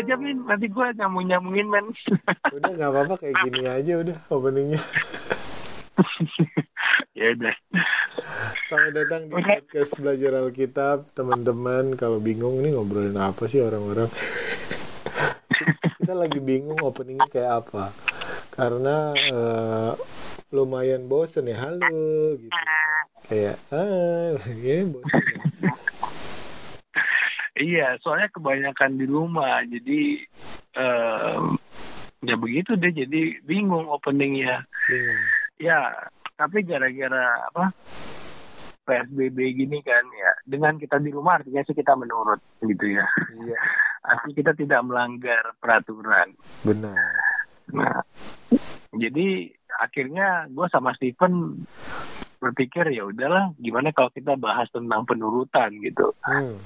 aja min. Nanti gue nyambung nyambungin men. Udah nggak apa-apa. Kayak gini aja udah openingnya. Ya udah. Selamat datang di podcast belajar Alkitab. Teman-teman kalau bingung ini ngobrolin apa sih orang-orang? Kita lagi bingung openingnya kayak apa. Karena uh, lumayan bosen ya. Halo gitu. Kayak ah ya bosen ya. Iya soalnya kebanyakan di rumah jadi um, ya begitu deh jadi bingung openingnya. Bingung. Ya tapi gara-gara apa PSBB gini kan ya dengan kita di rumah artinya sih kita menurut gitu ya. Iya. Artinya kita tidak melanggar peraturan. Benar. Nah jadi akhirnya gue sama Steven berpikir ya udahlah gimana kalau kita bahas tentang penurutan gitu. Hmm.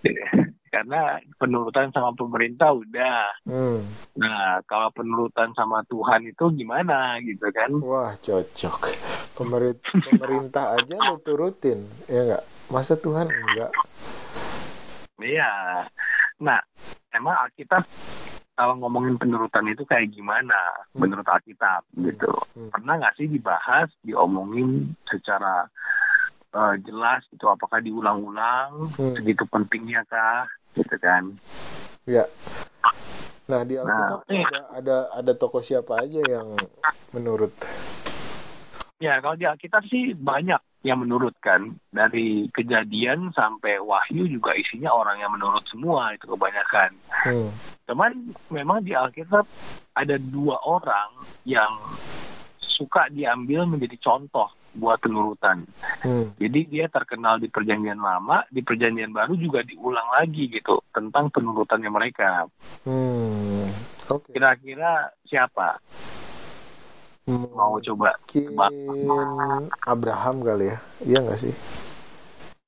karena penurutan sama pemerintah udah. Hmm. nah kalau penurutan sama Tuhan itu gimana gitu kan? Wah cocok. Pemerintah pemerintah aja lo turutin ya nggak? Masa Tuhan enggak iya. Nah emang Alkitab kalau ngomongin penurutan itu kayak gimana? Hmm. menurut Alkitab gitu. Hmm. pernah nggak sih dibahas diomongin secara eh, jelas gitu? Apakah diulang-ulang? Hmm. segitu pentingnya kah? Gitu kan. Ya. Nah di Alkitab Nah, ada ada ada tokoh siapa aja yang menurut? Ya kalau di Alkitab sih banyak yang menurut kan dari kejadian sampai wahyu juga isinya orang yang menurut semua itu kebanyakan hmm. cuman memang di Alkitab ada dua orang yang suka diambil menjadi contoh buat penurutan Hmm. Jadi dia terkenal di perjanjian lama, di perjanjian baru juga diulang lagi gitu tentang penurutannya mereka. Hmm. Oke. Kira-kira siapa? Mau coba? Mungkin Abraham kali ya, iya nggak sih?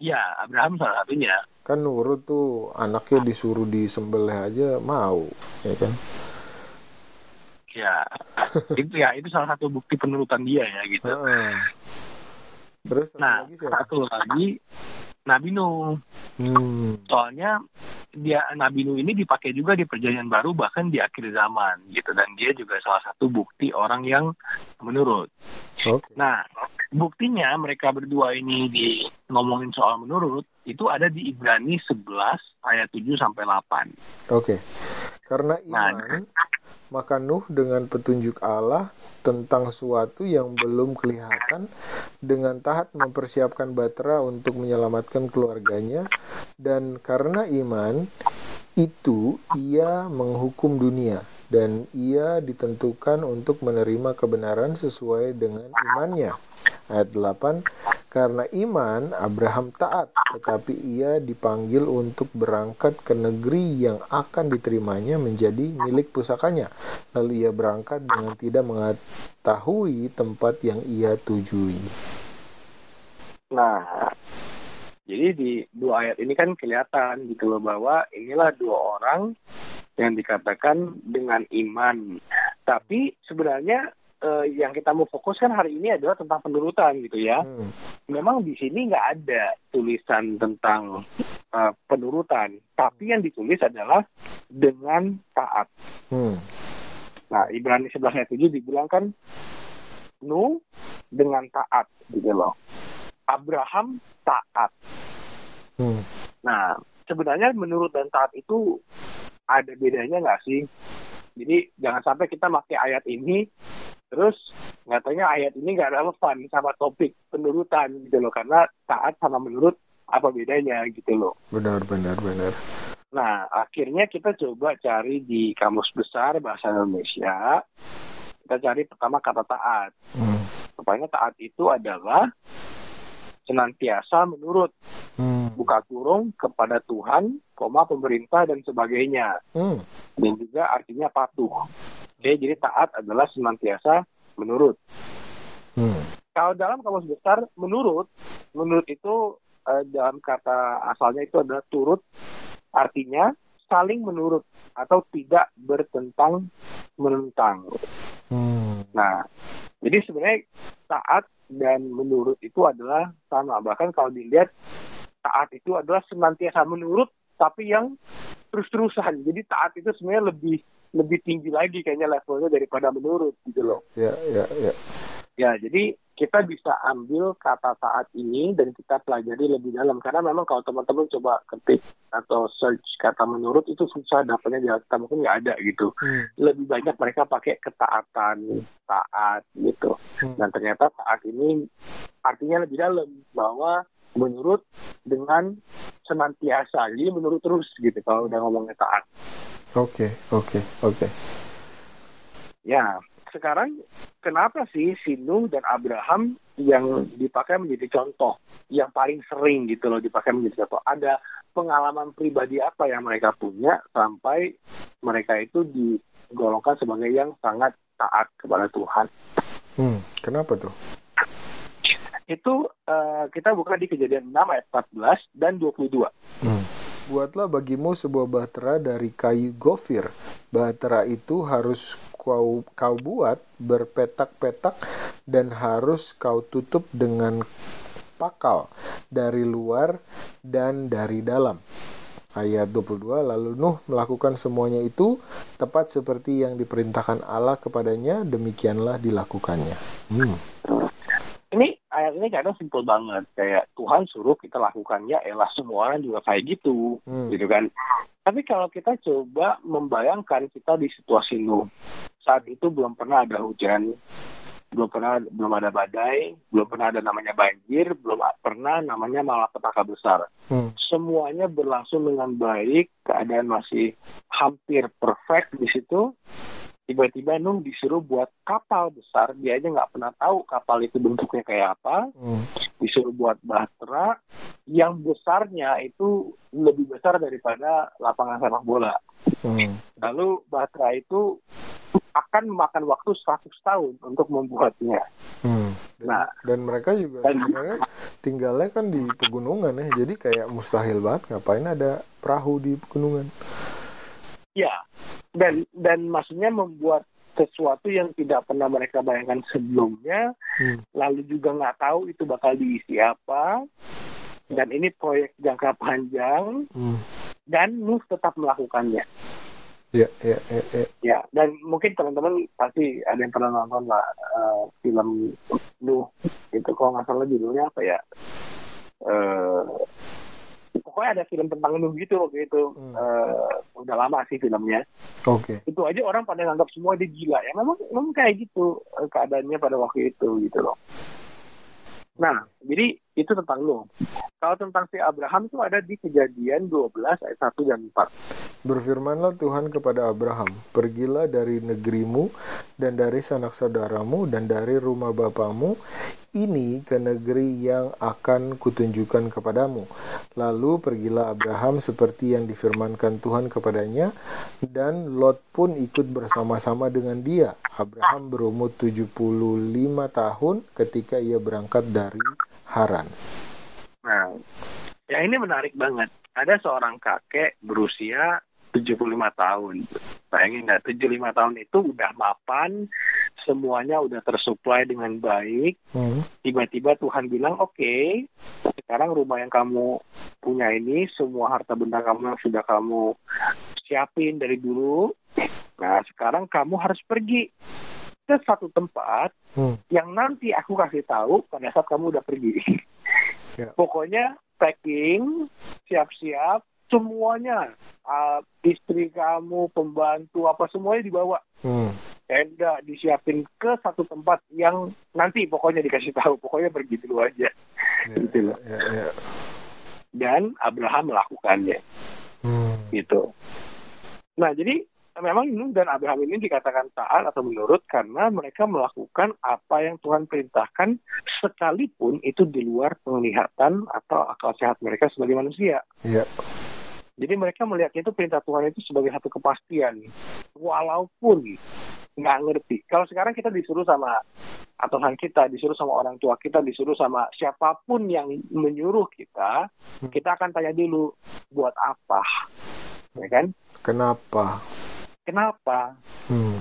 Ya, Abraham salah satunya. Kan nurut tuh anaknya disuruh disembelih aja mau, ya kan? Ya, itu ya itu salah satu bukti penurutan dia ya gitu. Terus Nah, lagi siapa? satu lagi Nabi Nuh. Hmm. Soalnya dia Nabi Nuh ini dipakai juga di perjanjian baru bahkan di akhir zaman gitu dan dia juga salah satu bukti orang yang menurut. Oke. Nah, buktinya mereka berdua ini di ngomongin soal menurut itu ada di Ibrani 11 ayat 7 sampai 8. Oke. Karena Nah, iman, maka Nuh dengan petunjuk Allah tentang suatu yang belum kelihatan dengan taat mempersiapkan batera untuk menyelamatkan keluarganya dan karena iman itu ia menghukum dunia dan ia ditentukan untuk menerima kebenaran sesuai dengan imannya. Ayat 8 Karena iman Abraham taat tetapi ia dipanggil untuk berangkat ke negeri yang akan diterimanya menjadi milik pusakanya. Lalu ia berangkat dengan tidak mengetahui tempat yang ia tujui. Nah, jadi di dua ayat ini kan kelihatan gitu bahwa inilah dua orang yang dikatakan dengan iman. Tapi sebenarnya eh, yang kita mau fokuskan hari ini adalah tentang penurutan gitu ya. Hmm. Memang di sini nggak ada tulisan tentang eh, penurutan, tapi yang ditulis adalah dengan taat. Hmm. Nah, Ibrani 11 ayat 7 dibilang kan Nuh dengan taat gitu loh. Abraham taat. Hmm. Nah, sebenarnya menurut dan taat itu ada bedanya nggak sih? Jadi jangan sampai kita pakai ayat ini terus katanya ayat ini nggak relevan sama topik penurutan gitu loh karena taat sama menurut apa bedanya gitu loh. Benar, benar, benar. Nah, akhirnya kita coba cari di kamus besar bahasa Indonesia. Kita cari pertama kata taat. Hmm. Rupanya taat itu adalah senantiasa menurut Hmm. buka kurung kepada Tuhan, koma pemerintah dan sebagainya. Hmm. Dan juga artinya patuh. Oke, jadi taat adalah senantiasa menurut. Hmm. Kalau dalam kamus besar, menurut, menurut itu eh, dalam kata asalnya itu adalah turut, artinya saling menurut atau tidak bertentang menentang. Hmm. Nah, jadi sebenarnya taat dan menurut itu adalah sama. Bahkan kalau dilihat taat itu adalah senantiasa menurut, tapi yang terus-terusan. Jadi taat itu sebenarnya lebih lebih tinggi lagi kayaknya levelnya daripada menurut gitu loh. Ya, ya, ya. Ya, jadi kita bisa ambil kata taat ini dan kita pelajari lebih dalam karena memang kalau teman-teman coba ketik atau search kata menurut itu susah dapatnya di kita mungkin nggak ada gitu Hmm. lebih banyak mereka pakai ketaatan taat gitu Hmm. dan ternyata taat ini artinya lebih dalam bahwa menurut dengan senantiasa jadi menurut terus gitu kalau udah ngomongnya taat Oke, oke, oke. Ya, sekarang kenapa sih si Nuh dan Abraham yang dipakai menjadi contoh, yang paling sering gitu loh dipakai menjadi contoh? Ada pengalaman pribadi apa yang mereka punya sampai mereka itu digolongkan sebagai yang sangat taat kepada Tuhan? Hmm, kenapa tuh? Itu eh, kita buka di kejadian 6 ayat 14 dan 22. Hmm. Buatlah bagimu sebuah bahtera dari kayu gofir. Bahtera itu harus kau, kau buat berpetak-petak dan harus kau tutup dengan pakal dari luar dan dari dalam. Ayat 22, lalu Nuh melakukan semuanya itu tepat seperti yang diperintahkan Allah kepadanya, demikianlah dilakukannya. Hmm. Ini kadang simpel banget. Kayak Tuhan suruh kita lakukan ya elah semua orang juga kayak gitu. Hmm. gitu kan. Tapi kalau kita coba membayangkan kita di situasi Nuh saat itu belum pernah ada hujan belum pernah belum ada badai belum pernah ada namanya banjir belum pernah namanya malapetaka besar. Hmm. semuanya berlangsung dengan baik keadaan masih hampir perfect di situ tiba-tiba Nuh disuruh buat kapal besar dia aja nggak pernah tahu kapal itu bentuknya kayak apa Hmm. disuruh buat bahtera yang besarnya itu lebih besar daripada lapangan sepak bola Hmm. lalu bahtera itu akan memakan waktu 100 tahun untuk membuatnya Hmm. Dan, Nah. dan mereka juga Dan- sebenarnya tinggalnya kan di pegunungan ya, jadi kayak mustahil banget ngapain ada perahu di pegunungan. Ya, dan dan maksudnya membuat sesuatu yang tidak pernah mereka bayangkan sebelumnya, Hmm. lalu juga nggak tahu itu bakal diisi apa, dan ini proyek jangka panjang, Hmm. dan Nuh tetap melakukannya. Ya, ya, ya, ya. Ya, dan mungkin teman-teman pasti ada yang pernah nonton lah eh, film Nuh, itu kalau nggak salah judulnya apa ya? Eh, pokoknya ada film tentang Nuh gitu waktu itu. Hmm. Eh, udah lama sih filmnya. Oke. itu aja orang pada nganggap semua dia gila ya memang memang kayak gitu eh, keadaannya pada waktu itu gitu loh nah jadi itu tentang lo kalau tentang si Abraham itu ada di kejadian 12 ayat 1 dan 4 Berfirmanlah Tuhan kepada Abraham, Pergilah dari negerimu dan dari sanak saudaramu dan dari rumah bapamu, ini ke negeri yang akan kutunjukkan kepadamu. Lalu pergilah Abraham seperti yang difirmankan Tuhan kepadanya, dan Lot pun ikut bersama-sama dengan dia. Abraham berumur 75 tahun ketika ia berangkat dari Haran. nah ya ini menarik banget ada seorang kakek berusia 75 tahun bayangin nggak 75 tahun itu udah mapan semuanya udah tersuplai dengan baik Hmm. tiba-tiba Tuhan bilang oke sekarang rumah yang kamu punya ini semua harta benda kamu yang sudah kamu siapin dari dulu nah sekarang kamu harus pergi ke satu tempat Hmm. yang nanti aku kasih tahu pada saat kamu udah pergi Ya. pokoknya packing siap-siap semuanya uh, istri kamu pembantu apa semuanya dibawa Hmm. tenda disiapin ke satu tempat yang nanti pokoknya dikasih tahu pokoknya pergi dulu aja Ya, Gitu loh. ya, ya. dan Abraham melakukannya Hmm. gitu nah jadi memang Nuh dan Abraham ini dikatakan taat atau menurut karena mereka melakukan apa yang Tuhan perintahkan sekalipun itu di luar penglihatan atau akal sehat mereka sebagai manusia Ya. jadi mereka melihat itu perintah Tuhan itu sebagai satu kepastian walaupun nggak ngerti kalau sekarang kita disuruh sama atasan kita disuruh sama orang tua kita disuruh sama siapa pun yang menyuruh kita Hmm. kita akan tanya dulu buat apa ya kan Kenapa? Kenapa? Hmm.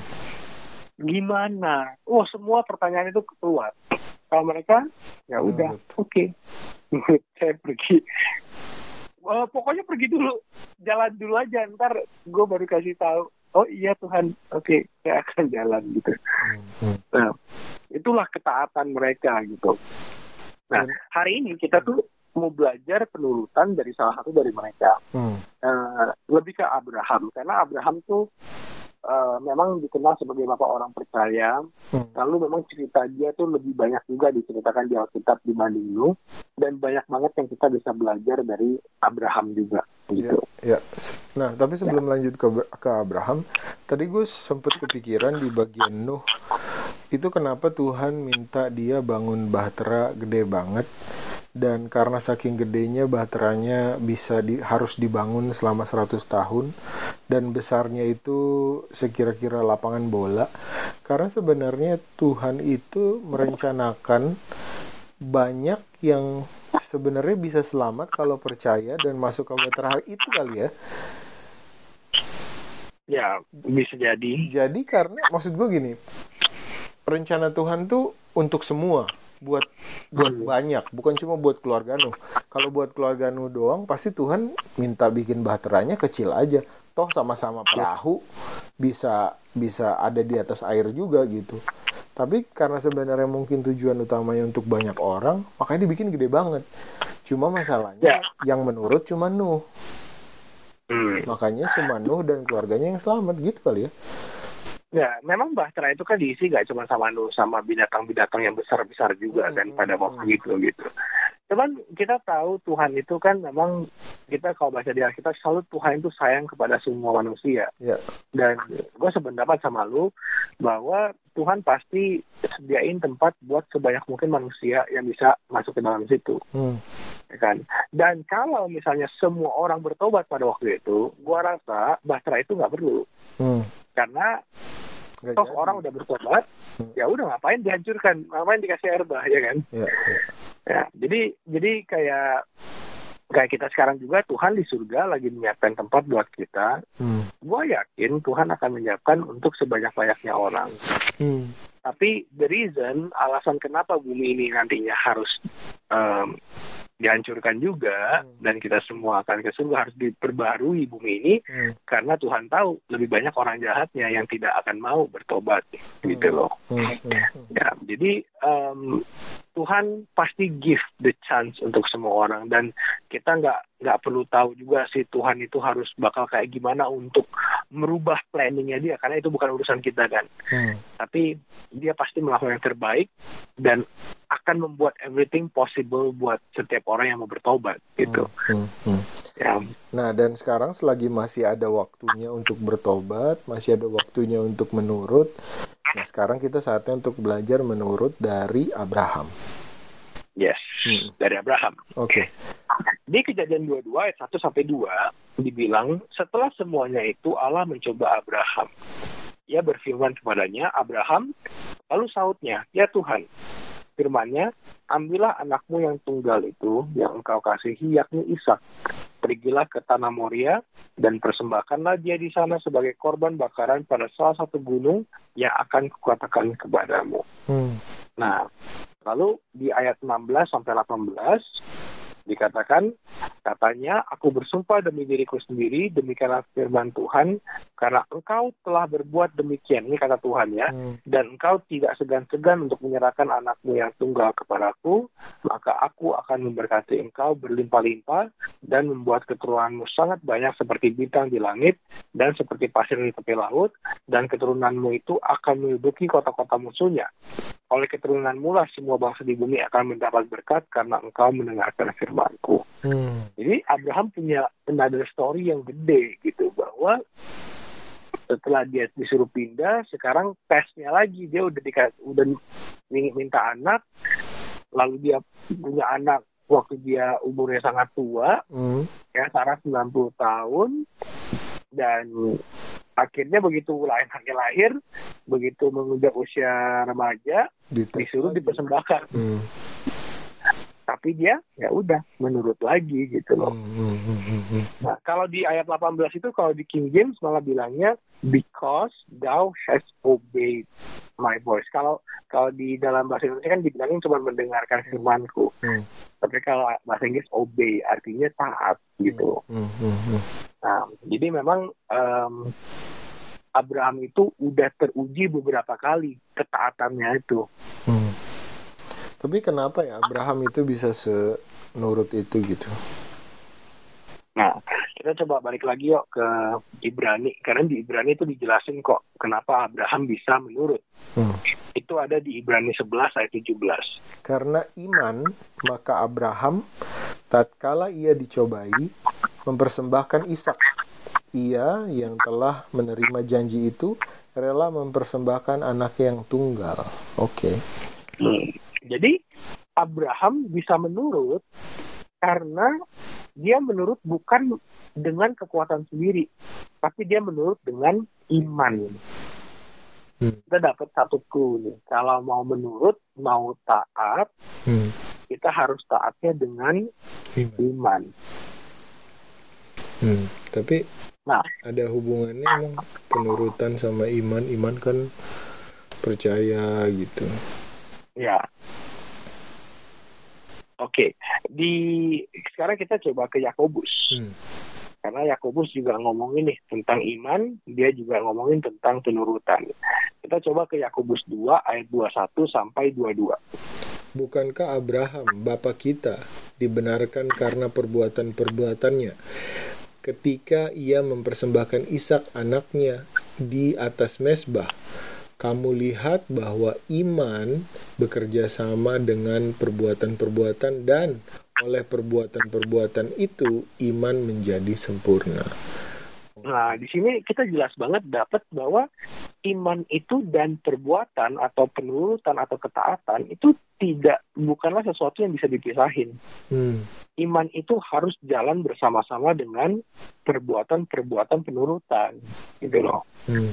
gimana? Oh semua pertanyaan itu keluar. Kalau mereka ya Hmm, udah oke. Saya pergi. "Eh, pokoknya pergi dulu. Jalan dulu aja ntar gue baru kasih tahu. Oh iya Tuhan. Oke saya akan jalan gitu. Hmm, hmm. itulah ketaatan mereka gitu. Nah hari ini kita tuh mau belajar penurutan dari salah satu dari mereka. Hmm, Eh, lebih ke Abraham karena Abraham tuh eh, memang dikenal sebagai bapak orang percaya. Hmm. lalu memang cerita dia tuh lebih banyak juga diceritakan di Alkitab dibanding Nuh dan banyak banget yang kita bisa belajar dari Abraham juga gitu. Ya, se- nah tapi sebelum lanjut ke ke Abraham, tadi gue sempet kepikiran di bagian Nuh. Itu kenapa Tuhan minta dia bangun bahtera gede banget dan karena saking gedenya bahteranya bisa di, harus dibangun selama 100 tahun. Dan besarnya itu sekira-kira lapangan bola. Karena sebenarnya Tuhan itu merencanakan banyak yang sebenarnya bisa selamat kalau percaya dan masuk ke bahtera itu kali ya. Ya bisa jadi. Jadi karena maksud gue gini, rencana Tuhan tuh untuk semua, buat buat Hmm. banyak, bukan cuma buat keluarga Nuh. Kalau buat keluarga Nuh doang, pasti Tuhan minta bikin bahteranya kecil aja. Toh sama-sama perahu bisa bisa ada di atas air juga gitu. Tapi karena sebenarnya mungkin tujuan utamanya untuk banyak orang, makanya dibikin gede banget. Cuma masalahnya Ya. yang menurut cuma Nuh. Hmm. Makanya cuma Nuh dan keluarganya yang selamat gitu kali ya. Ya, memang Bahtera itu kan diisi gak cuma sama sama binatang-binatang yang besar-besar juga Hmm, kan pada waktu itu gitu. Cuman kita tahu Tuhan itu kan memang kita kalau baca di Alkitab selalu Tuhan itu sayang kepada semua manusia. Ya. Dan gue sependapat sama lu bahwa Tuhan pasti sediain tempat buat sebanyak mungkin manusia yang bisa masuk ke dalam situ. Hmm. ya kan? Dan kalau misalnya semua orang bertobat pada waktu itu, gua rasa Bahtera itu nggak perlu. Hmm. Karena Nggak toh jadi. orang udah bertobat, Hmm. ya udah ngapain dihancurkan, ngapain dikasih air bah, ya kan? Ya, ya. Ya, jadi jadi kayak kayak kita sekarang juga Tuhan di surga lagi menyiapkan tempat buat kita. Hmm. Gua yakin Tuhan akan menyiapkan untuk sebanyak-banyaknya orang. Hmm. Tapi the reason, alasan kenapa bumi ini nantinya harus em, dihancurkan juga Hmm. dan kita semua akan ke surga harus diperbarui bumi ini Hmm. karena Tuhan tahu lebih banyak orang jahatnya yang tidak akan mau bertobat gitu Hmm. loh. Hmm. Hmm. Ya, jadi em, Tuhan pasti give the chance untuk semua orang dan kita nggak nggak perlu tahu juga sih Tuhan itu harus bakal kayak gimana untuk merubah planningnya dia karena itu bukan urusan kita kan. Hmm. Tapi dia pasti melakukan yang terbaik dan akan membuat everything possible buat setiap orang yang mau bertobat gitu. Hmm. Hmm. Ya, Nah, dan sekarang selagi masih ada waktunya untuk bertobat, masih ada waktunya untuk menurut. Nah, sekarang kita saatnya untuk belajar menurut dari Abraham. yes, Hmm. dari Abraham. Oke. Di kejadian 22 ayat 1 sampai 2 dibilang setelah semuanya itu Allah mencoba Abraham. Ia berfirman kepadanya, Abraham, lalu sautnya, ya Tuhan, firmannya, ambillah anakmu yang tunggal itu yang engkau kasihi yakni Ishak. Pergilah ke tanah Moria dan persembahkanlah dia di sana sebagai korban bakaran pada salah satu gunung yang akan kukatakan kepadamu. Hmm. Nah, lalu di ayat 16 sampai 18 dikatakan katanya aku bersumpah demi diriku sendiri demikianlah firman Tuhan karena engkau telah berbuat demikian ini kata Tuhan ya Hmm. dan engkau tidak segan-segan untuk menyerahkan anakmu yang tunggal kepadaku maka aku akan memberkati engkau berlimpah-limpah dan membuat keturunanmu sangat banyak seperti bintang di langit dan seperti pasir di tepi laut dan keturunanmu itu akan menduduki kota-kota musuhnya oleh keturunanmu lah semua bangsa di bumi akan mendapat berkat karena engkau mendengarkan firmanku. Hmm. Jadi Abraham punya another story yang gede gitu bahwa setelah dia disuruh pindah, sekarang tesnya lagi dia udah dikasih udah minta anak, lalu dia punya anak waktu dia umurnya sangat tua, Hmm. ya Sarah 90 tahun dan akhirnya begitu anaknya lahir, begitu menginjak usia remaja, Dites disuruh lagi. dipersembahkan. Hmm. Tapi dia ya udah menurut lagi gitu loh. Hmm, hmm, hmm. Nah, kalau di ayat 18 itu kalau di King James malah bilangnya because thou hast obeyed my voice. Kalau kalau di dalam bahasa Indonesia kan dibilangin cuma mendengarkan firmanku. Hmm. Tapi kalau bahasa Inggris obey artinya taat gitu. Hmm, hmm, hmm. Nah, jadi memang em, Abraham itu udah teruji beberapa kali ketaatannya itu. Hmm. Tapi kenapa ya Abraham itu bisa senurut itu gitu? Nah, kita coba balik lagi yuk ke Ibrani. Karena di Ibrani itu dijelasin kok kenapa Abraham bisa menurut. Hmm. Itu ada di Ibrani 11 ayat 17. Karena iman, maka Abraham tatkala ia dicobai mempersembahkan Ishak. Ia yang telah menerima janji itu rela mempersembahkan anak yang tunggal. Oke. Hmm. Jadi Abraham bisa menurut karena dia menurut bukan dengan kekuatan sendiri, tapi dia menurut dengan iman. Hmm. Kita dapat satu clue nih. Kalau mau menurut, mau taat, Hmm. kita harus taatnya dengan Iman. iman. Hmm. Tapi Nah. ada hubungannya emang penurutan sama iman. Iman kan percaya gitu. Ya. Oke, di sekarang kita coba ke Yakobus. Hmm. Karena Yakobus juga ngomongin nih tentang iman, dia juga ngomongin tentang penurutan. Kita coba ke Yakobus 2 ayat 21 sampai 22. Bukankah Abraham, bapa kita, dibenarkan karena perbuatan-perbuatannya ketika ia mempersembahkan Ishak anaknya di atas mesbah? Kamu lihat bahwa iman bekerja sama dengan perbuatan-perbuatan dan oleh perbuatan-perbuatan itu iman menjadi sempurna. Nah, di sini kita jelas banget dapat bahwa iman itu dan perbuatan atau penurutan atau ketaatan itu tidak bukanlah sesuatu yang bisa dipisahin. Hmm. Iman itu harus jalan bersama-sama dengan perbuatan-perbuatan penurutan, gitu loh. Hmm.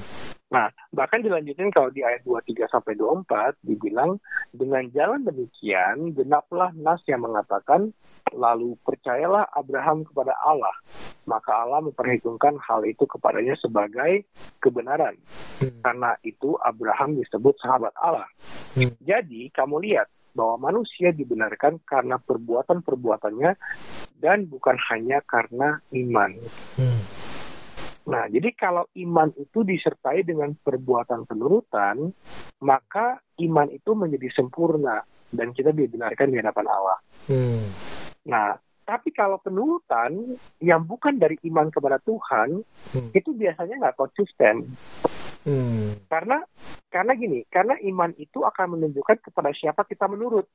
Nah, bahkan dilanjutin kalau di ayat 23 sampai 24 dibilang dengan jalan demikian genaplah nas yang mengatakan lalu percayalah Abraham kepada Allah, maka Allah memperhitungkan hal itu kepadanya sebagai kebenaran. Hmm. Karena itu Abraham disebut sahabat Allah. Hmm. Jadi kamu lihat bahwa manusia dibenarkan karena perbuatan-perbuatannya dan bukan hanya karena iman. Hmm. Nah, jadi kalau iman itu disertai dengan perbuatan penurutan, maka iman itu menjadi sempurna dan kita dibenarkan di hadapan Allah. Hmm. Nah, tapi kalau penurutan yang bukan dari iman kepada Tuhan, Hmm. itu biasanya nggak konsisten. Hmm. Karena karena gini, karena iman itu akan menunjukkan kepada siapa kita menurut.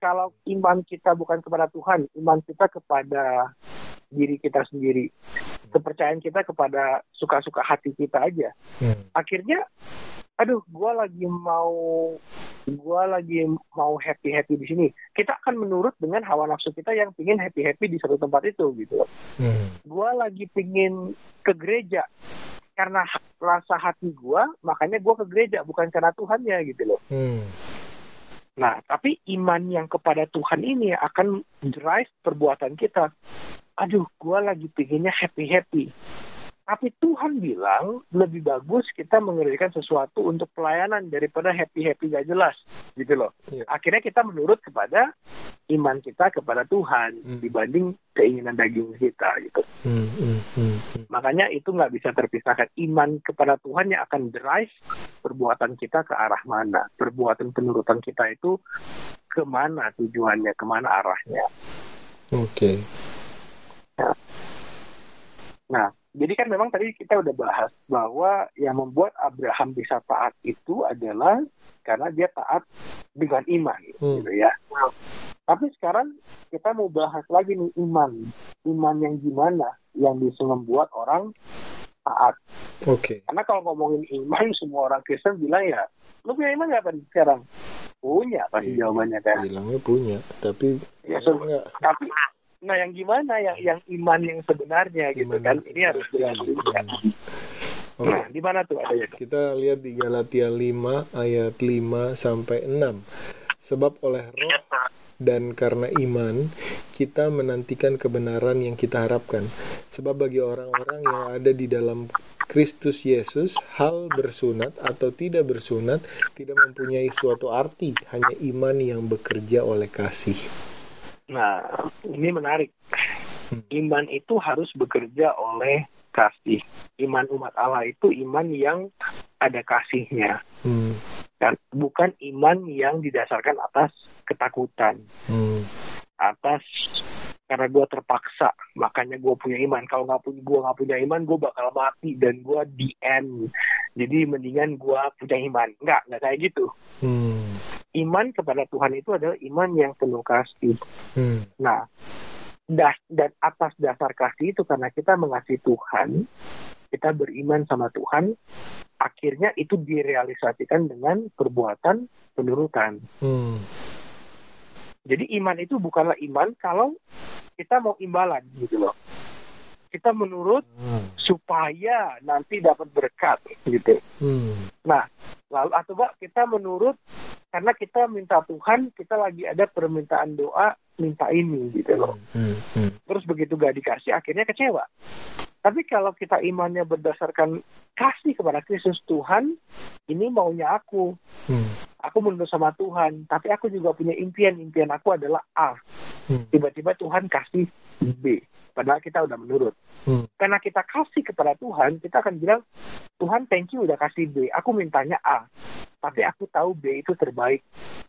Kalau iman kita bukan kepada Tuhan, iman kita kepada diri kita sendiri, kepercayaan kita kepada suka-suka hati kita aja. Hmm. Akhirnya, aduh, gua lagi mau, gua lagi mau happy happy di sini. Kita akan menurut dengan hawa nafsu kita yang pingin happy happy di satu tempat itu, gitu. loh. Hmm. Gua lagi pingin ke gereja karena rasa hati gua, makanya gua ke gereja bukan karena Tuhannya, gitu loh. Hmm. Nah, tapi iman yang kepada Tuhan ini akan drive perbuatan kita. Aduh, gua lagi pinginnya happy-happy. Tapi Tuhan bilang lebih bagus kita mengerjakan sesuatu untuk pelayanan daripada happy-happy gak jelas. Gitu loh. Iya. Akhirnya kita menurut kepada iman kita kepada Tuhan Hmm. dibanding keinginan daging kita gitu. Hmm. Hmm. Hmm. Hmm. Makanya itu nggak bisa terpisahkan. Iman kepada Tuhan yang akan drive perbuatan kita ke arah mana. Perbuatan penurutan kita itu ke mana tujuannya, ke mana arahnya. Oke. Nah, jadi kan memang tadi kita udah bahas bahwa yang membuat Abraham bisa taat itu adalah karena dia taat dengan iman, Hmm. gitu ya. Tapi sekarang kita mau bahas lagi nih iman. Iman yang gimana yang bisa membuat orang taat. Oke. Karena kalau ngomongin iman, semua orang Kristen bilang ya, lu punya iman nggak kan sekarang? Punya pasti Iya. jawabannya kan. Bilangnya punya, tapi Ya, so- enggak. Tapi, nah yang gimana yang yang iman yang sebenarnya gitu Iman kan? yang Ini harus jelas dulu kan. Nah, di mana tuh adanya tuh? Kita lihat di Galatia 5 ayat 5 sampai 6. Sebab oleh roh dan karena iman kita menantikan kebenaran yang kita harapkan. Sebab bagi orang-orang yang ada di dalam Kristus Yesus, hal bersunat atau tidak bersunat tidak mempunyai suatu arti, hanya iman yang bekerja oleh kasih. Nah, ini menarik. Iman itu harus bekerja oleh kasih. Iman umat Allah itu iman yang ada kasihnya. Hmm. Dan bukan iman yang didasarkan atas ketakutan. Hmm. Atas karena gue terpaksa makanya gue punya iman kalau nggak punya gue nggak punya iman gue bakal mati dan gue di end jadi mendingan gue punya iman nggak nggak kayak gitu Hmm. Iman kepada Tuhan itu adalah iman yang penuh kasih Hmm. nah das dan atas dasar kasih itu karena kita mengasihi Tuhan kita beriman sama Tuhan akhirnya itu direalisasikan dengan perbuatan penurutan Hmm. Jadi iman itu bukanlah iman kalau kita mau imbalan gitu loh. Kita menurut Hmm. supaya nanti dapat berkat gitu. Hmm. Nah, lalu atau enggak kita menurut karena kita minta Tuhan, kita lagi ada permintaan doa minta ini gitu loh. Hmm. Hmm. Terus begitu gak dikasih akhirnya kecewa. Tapi kalau kita imannya berdasarkan kasih kepada Kristus Tuhan, ini maunya aku. Hmm. Aku menurut sama Tuhan, tapi aku juga punya impian. Impian aku adalah A. Hmm. Tiba-tiba Tuhan kasih B. Padahal kita udah menurut. Hmm. Karena kita kasih kepada Tuhan, kita akan bilang, Tuhan thank you udah kasih B. Aku mintanya A. Tapi aku tahu B itu terbaik.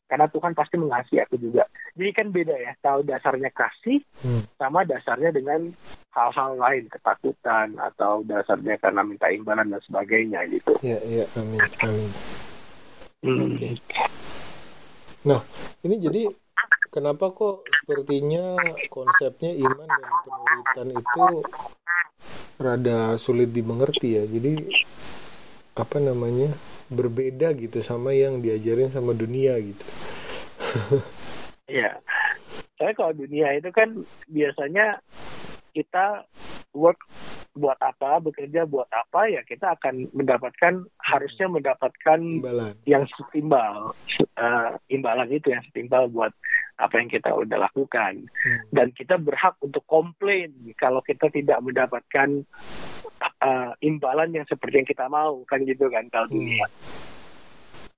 Karena Tuhan pasti mengasihi aku juga. Jadi kan beda ya. Tahu dasarnya kasih Hmm. sama dasarnya dengan hal-hal lain. Ketakutan atau dasarnya karena minta imbalan dan sebagainya gitu. Ya, ya, amin, amin. Hmm. Oke. Nah, ini jadi kenapa kok sepertinya konsepnya iman dan penuritan itu rada sulit dimengerti ya. Jadi apa namanya? berbeda gitu sama yang diajarin sama dunia gitu. Iya. Saya kalau dunia itu kan biasanya kita work buat apa, bekerja buat apa, ya kita akan mendapatkan, harusnya mendapatkan Imbalan. yang setimbal. Eh, imbalan itu yang setimbal buat apa yang kita udah lakukan. Hmm. Dan kita berhak untuk komplain kalau kita tidak mendapatkan eh, imbalan yang seperti yang kita mau, kan gitu kan kalau Hmm.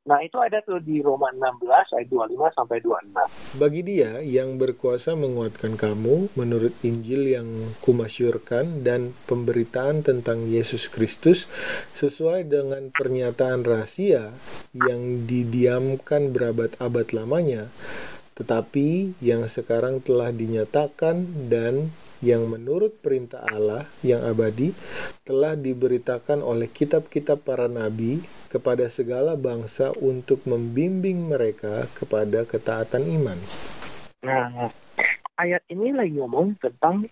Nah, itu ada tuh di Roma 16 ayat 25 sampai 26. Bagi dia yang berkuasa menguatkan kamu menurut Injil yang kumasyurkan dan pemberitaan tentang Yesus Kristus sesuai dengan pernyataan rahasia yang didiamkan berabad-abad lamanya, tetapi yang sekarang telah dinyatakan dan yang menurut perintah Allah yang abadi telah diberitakan oleh kitab-kitab para nabi kepada segala bangsa untuk membimbing mereka kepada ketaatan iman. Nah, ayat ini lagi ngomong tentang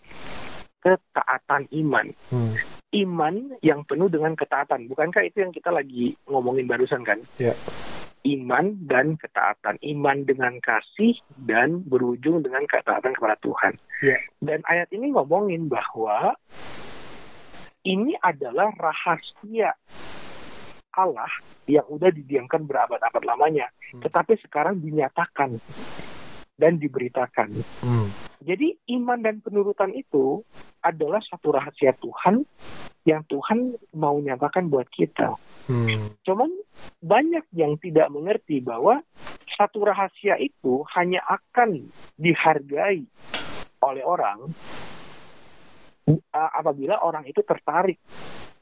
ketaatan iman. Hmm. Iman yang penuh dengan ketaatan. Bukankah itu yang kita lagi ngomongin barusan kan? Ya. Iman dan ketaatan. Iman dengan kasih dan berujung dengan ketaatan kepada Tuhan. Ya. Dan ayat ini ngomongin bahwa ini adalah rahasia Allah yang udah didiamkan berabad-abad lamanya. Hmm. Tetapi sekarang dinyatakan dan diberitakan. Hmm. Jadi iman dan penurutan itu adalah satu rahasia Tuhan yang Tuhan mau nyatakan buat kita. Hmm. Cuman banyak yang tidak mengerti bahwa satu rahasia itu hanya akan dihargai oleh orang apabila orang itu tertarik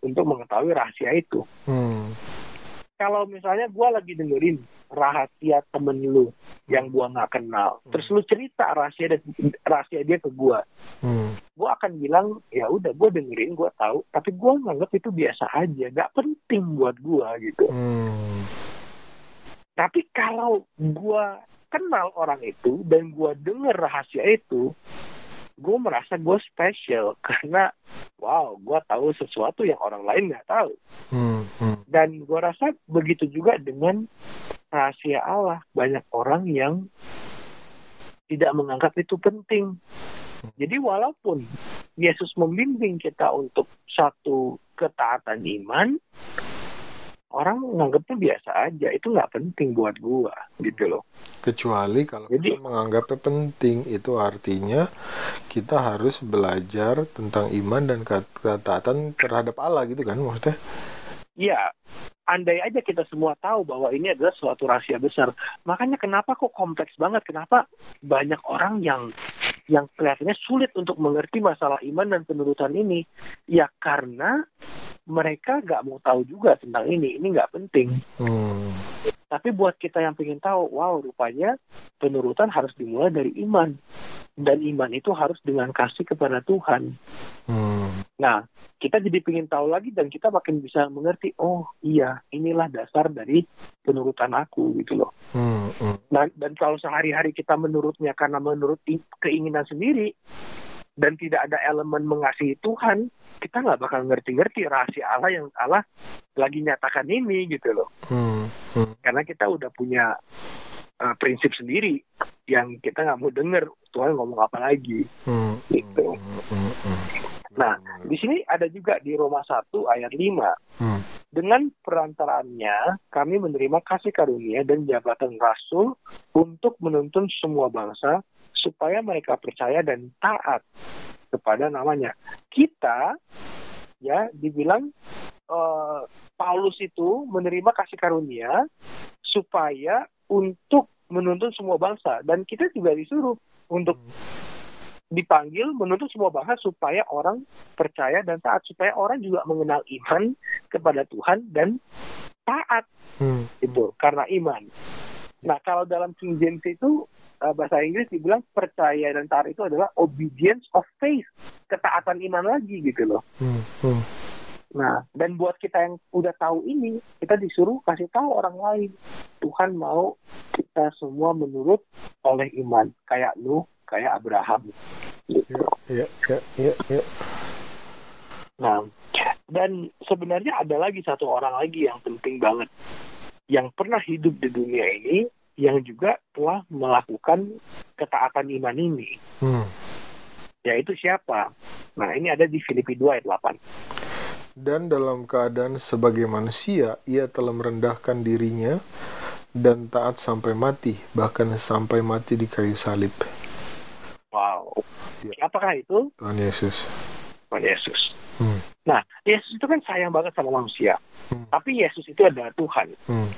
untuk mengetahui rahasia itu. Hmm. Kalau misalnya gue lagi dengerin rahasia temen lu yang gua nggak kenal, terus lu cerita rahasia dan rahasia dia ke gua, Hmm. gue akan bilang ya udah gue dengerin gue tahu tapi gue nganggap itu biasa aja gak penting buat gue gitu Hmm. tapi kalau gue kenal orang itu dan gue denger rahasia itu gue merasa gue spesial karena wow gue tahu sesuatu yang orang lain nggak tahu Hmm. Hmm. dan gue rasa begitu juga dengan rahasia Allah banyak orang yang tidak menganggap itu penting jadi walaupun Yesus membimbing kita untuk satu ketaatan iman, orang menganggapnya biasa aja. Itu nggak penting buat gua, gitu loh. Kecuali kalau Jadi- kita menganggapnya penting, itu artinya kita harus belajar tentang iman dan ketaatan terhadap Allah gitu kan maksudnya? Iya, andai aja kita semua tahu bahwa ini adalah suatu rahasia besar. Makanya kenapa kok kompleks banget? Kenapa banyak orang yang yang kelihatannya sulit untuk mengerti masalah iman dan penurutan ini? Ya karena mereka nggak mau tahu juga tentang ini. Ini nggak penting. Hmm. Tapi buat kita yang pengen tahu, wow, rupanya penurutan harus dimulai dari iman. Dan iman itu harus dengan kasih kepada Tuhan. Hmm. Nah, kita jadi pengen tahu lagi dan kita makin bisa mengerti, oh iya, inilah dasar dari penurutan aku gitu loh. Hmm. Hmm. Nah, dan kalau sehari-hari kita menurutnya karena menurut keinginan sendiri dan tidak ada elemen mengasihi Tuhan, kita nggak bakal ngerti-ngerti rahasia Allah yang Allah lagi nyatakan ini gitu loh. Hmm. Karena kita udah punya uh, prinsip sendiri yang kita nggak mau denger Tuhan ngomong apa lagi Hmm. gitu. Nah, di sini ada juga di Roma 1 ayat 5. Hmm. Dengan perantaraannya, kami menerima kasih karunia dan jabatan rasul untuk menuntun semua bangsa supaya mereka percaya dan taat kepada namanya. Kita, ya, dibilang eh, Paulus itu menerima kasih karunia supaya untuk menuntun semua bangsa. Dan kita juga disuruh untuk dipanggil menuntut semua bangsa supaya orang percaya dan taat supaya orang juga mengenal iman kepada Tuhan dan taat Hmm. itu karena iman. Nah kalau dalam King James itu eh, bahasa Inggris dibilang percaya dan taat itu adalah obedience of faith ketaatan iman lagi gitu loh. Hmm. Hmm. Nah dan buat kita yang udah tahu ini kita disuruh kasih tahu orang lain Tuhan mau kita semua menurut oleh iman kayak Nuh kayak Abraham. Gitu. Ya, ya, ya, ya. Nah, dan sebenarnya ada lagi satu orang lagi yang penting banget yang pernah hidup di dunia ini yang juga telah melakukan ketaatan iman ini. Hmm. Yaitu siapa? Nah, ini ada di Filipi 2 ayat 8. Dan dalam keadaan sebagai manusia, ia telah merendahkan dirinya dan taat sampai mati, bahkan sampai mati di kayu salib. Wow. Ya. Apakah itu? Tuhan Yesus. Tuhan Yesus. Hmm. Nah, Yesus itu kan sayang banget sama manusia. Hmm. Tapi Yesus itu adalah Tuhan. Hmm.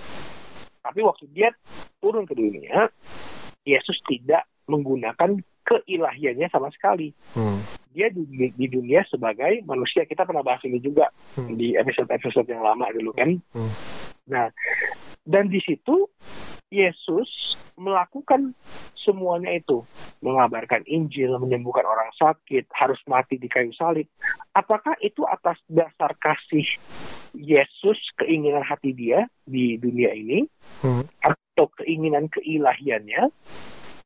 Tapi waktu dia turun ke dunia, Yesus tidak menggunakan keilahiannya sama sekali. Hmm. Dia di, di dunia sebagai manusia. Kita pernah bahas ini juga Hmm. di episode-episode yang lama dulu kan. Hmm. Nah, dan di situ Yesus melakukan semuanya itu, mengabarkan Injil, menyembuhkan orang sakit, harus mati di kayu salib. Apakah itu atas dasar kasih Yesus, keinginan hati dia di dunia ini, Hmm. atau keinginan keilahiannya?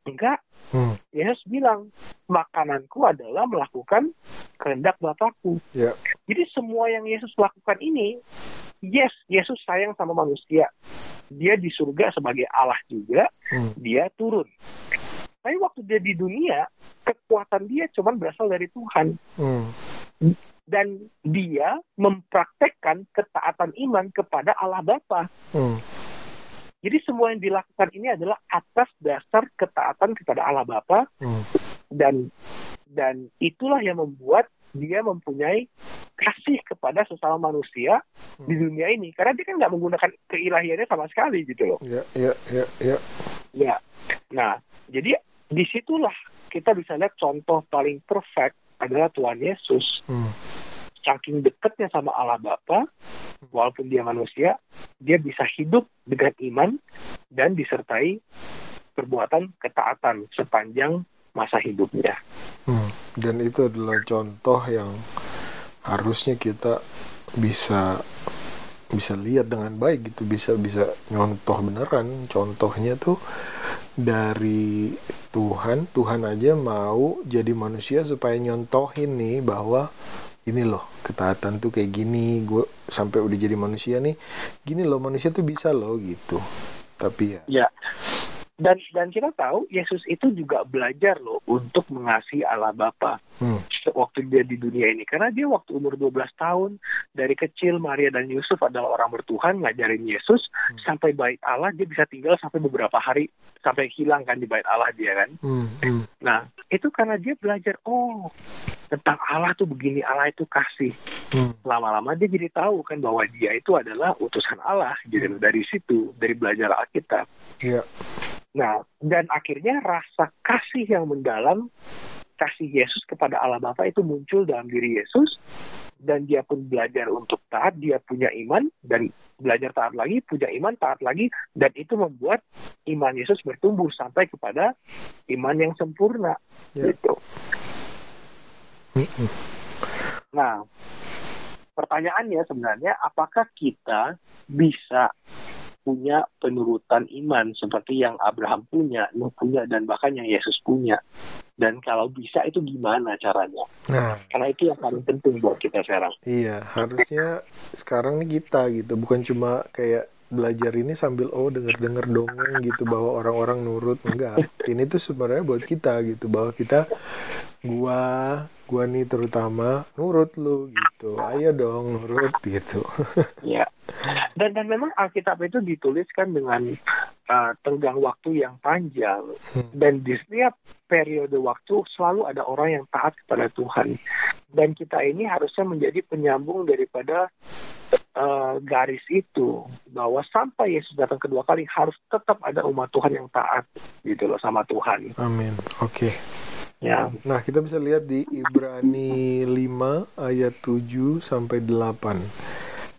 Enggak, Hmm. Yesus bilang, makananku adalah melakukan kehendak Bapakku. Ya. Jadi semua yang Yesus lakukan ini, yes, Yesus sayang sama manusia. Dia di surga sebagai Allah juga, Hmm. dia turun. Tapi waktu dia di dunia, kekuatan dia cuma berasal dari Tuhan. Hmm. Dan dia mempraktekkan ketaatan iman kepada Allah Bapa. Hmm. Jadi semua yang dilakukan ini adalah atas dasar ketaatan kepada Allah Bapa Hmm. dan dan itulah yang membuat dia mempunyai kasih kepada sesama manusia di dunia ini karena dia kan nggak menggunakan keilahiannya sama sekali gitu loh Ya, ya, ya, ya. ya nah jadi di situlah kita bisa lihat contoh paling perfect adalah Tuhan Yesus Hmm. Saking dekatnya sama Allah Bapa walaupun dia manusia dia bisa hidup dengan iman dan disertai perbuatan ketaatan sepanjang masa hidupnya Hmm. Dan itu adalah contoh yang harusnya kita bisa bisa lihat dengan baik gitu bisa bisa nyontoh beneran contohnya tuh dari Tuhan Tuhan aja mau jadi manusia supaya nyontohin nih bahwa ini loh ketaatan tuh kayak gini gue sampai udah jadi manusia nih gini loh manusia tuh bisa loh gitu tapi ya ya dan dan kita tahu Yesus itu juga belajar loh untuk mengasihi Allah Bapa Hmm. waktu dia di dunia ini karena dia waktu umur 12 tahun dari kecil Maria dan Yusuf adalah orang bertuhan ngajarin Yesus sampai bait Allah dia bisa tinggal sampai beberapa hari sampai hilang kan di bait Allah dia kan Hmm. Hmm. nah itu karena dia belajar oh tentang Allah tuh begini Allah itu kasih Hmm. lama-lama dia jadi tahu kan bahwa dia itu adalah utusan Allah gitu loh. dari situ dari belajar Alkitab Iya. Nah, dan akhirnya rasa kasih yang mendalam, kasih Yesus kepada Allah Bapa itu muncul dalam diri Yesus, dan dia pun belajar untuk taat, dia punya iman, dan belajar taat lagi, punya iman, taat lagi, dan itu membuat iman Yesus bertumbuh sampai kepada iman yang sempurna. Ya. Gitu. Nah, pertanyaannya sebenarnya apakah kita bisa punya penurutan iman seperti yang Abraham punya, Nuh punya, dan bahkan yang Yesus punya. Dan kalau bisa itu gimana caranya? Nah, Karena itu yang paling penting buat kita sekarang. iya harusnya sekarang nih kita gitu, bukan cuma kayak belajar ini sambil oh denger-denger dongeng gitu bahwa orang-orang nurut enggak. Ini tuh sebenarnya buat kita gitu bahwa kita gua gua nih terutama nurut lu gitu. Ayo dong nurut gitu. Ya. Dan dan memang Alkitab itu dituliskan dengan uh, tenggang waktu yang panjang Hmm. dan di setiap periode waktu selalu ada orang yang taat kepada Tuhan. Dan kita ini harusnya menjadi penyambung daripada uh, garis itu bahwa sampai Yesus datang kedua kali harus tetap ada umat Tuhan yang taat gitu loh sama Tuhan. Amin. Oke. Ya. Nah, kita bisa lihat di Ibrani 5 ayat 7 sampai 8.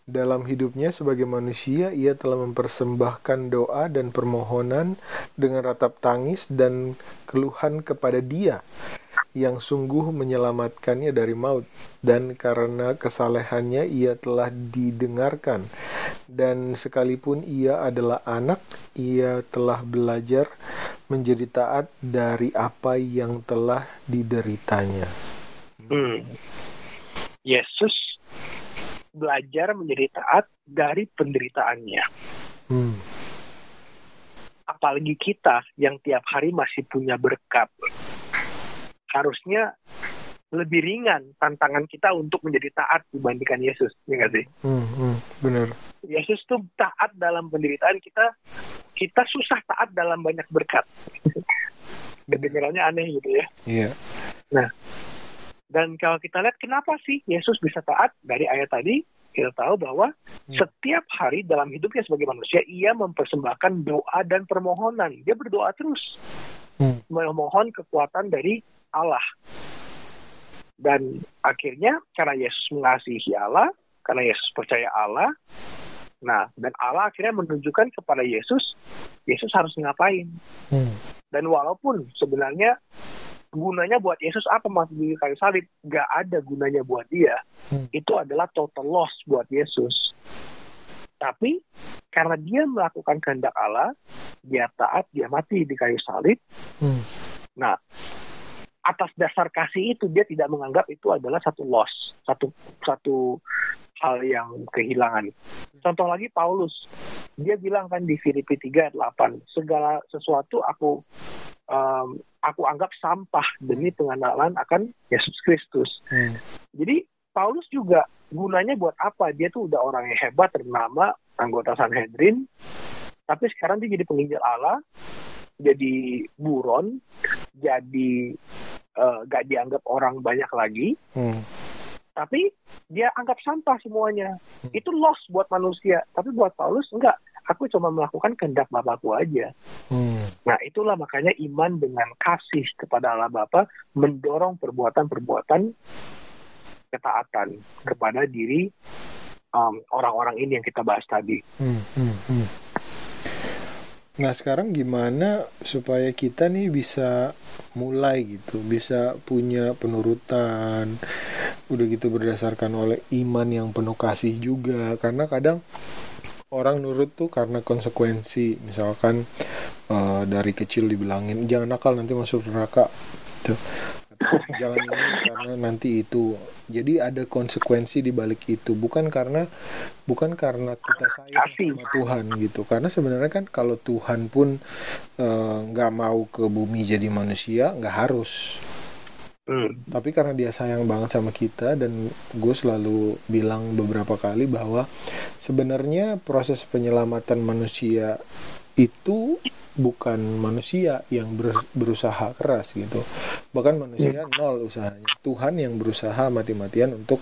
Dalam hidupnya sebagai manusia, ia telah mempersembahkan doa dan permohonan dengan ratap tangis dan keluhan kepada Dia yang sungguh menyelamatkannya dari maut dan karena kesalehannya ia telah didengarkan dan sekalipun ia adalah anak ia telah belajar menjadi taat dari apa yang telah dideritanya. Hmm. Yesus belajar menjadi taat dari penderitaannya. Hmm. Apalagi kita yang tiap hari masih punya berkat. Harusnya lebih ringan tantangan kita untuk menjadi taat dibandingkan Yesus, ya nggak sih? Hmm, hmm, benar. Yesus tuh taat dalam penderitaan kita, kita susah taat dalam banyak berkat. Kedengarannya aneh gitu ya. Iya. Dan kalau kita lihat kenapa sih Yesus bisa taat dari ayat tadi, kita tahu bahwa Hmm. setiap hari dalam hidupnya sebagai manusia, ia mempersembahkan doa dan permohonan. Dia berdoa terus, Hmm. memohon kekuatan dari Allah. Dan akhirnya karena Yesus mengasihi Allah, karena Yesus percaya Allah, nah dan Allah akhirnya menunjukkan kepada Yesus, Yesus harus ngapain. Hmm. Dan walaupun sebenarnya gunanya buat Yesus apa mati di kayu salib? Gak ada gunanya buat dia. Hmm. Itu adalah total loss buat Yesus. Tapi karena dia melakukan kehendak Allah, dia taat, dia mati di kayu salib. Hmm. Nah, atas dasar kasih itu dia tidak menganggap itu adalah satu loss, satu satu hal yang kehilangan. Contoh lagi Paulus, dia bilang kan di Filipi 3 ayat 8, segala sesuatu aku um, aku anggap sampah demi pengenalan akan Yesus Kristus. Hmm. Jadi Paulus juga gunanya buat apa? Dia tuh udah orang yang hebat, ternama, anggota Sanhedrin, tapi sekarang dia jadi penginjil Allah, jadi buron, jadi eh, gak dianggap orang banyak lagi, Hmm. tapi dia anggap sampah semuanya. Itu loss buat manusia, tapi buat Paulus enggak. Aku cuma melakukan kehendak Bapakku aja. Hmm. Nah, itulah makanya iman dengan kasih kepada Allah Bapa mendorong perbuatan-perbuatan ketaatan kepada diri um, orang-orang ini yang kita bahas tadi. Hmm, hmm, hmm. Nah sekarang gimana supaya kita nih bisa mulai gitu, bisa punya penurutan, udah gitu berdasarkan oleh iman yang penuh kasih juga, karena kadang orang nurut tuh karena konsekuensi, misalkan eh, dari kecil dibilangin jangan nakal nanti masuk neraka, gitu. Jangan ini karena nanti itu Jadi ada konsekuensi di balik itu, bukan karena bukan karena kita sayang sama Tuhan gitu. Karena sebenarnya kan kalau Tuhan pun eh, nggak mau ke bumi jadi manusia, nggak harus. Hmm. Tapi karena dia sayang banget sama kita dan gue selalu bilang beberapa kali bahwa sebenarnya proses penyelamatan manusia itu bukan manusia yang ber- berusaha keras gitu. Bahkan manusia nol usahanya. Tuhan yang berusaha mati-matian untuk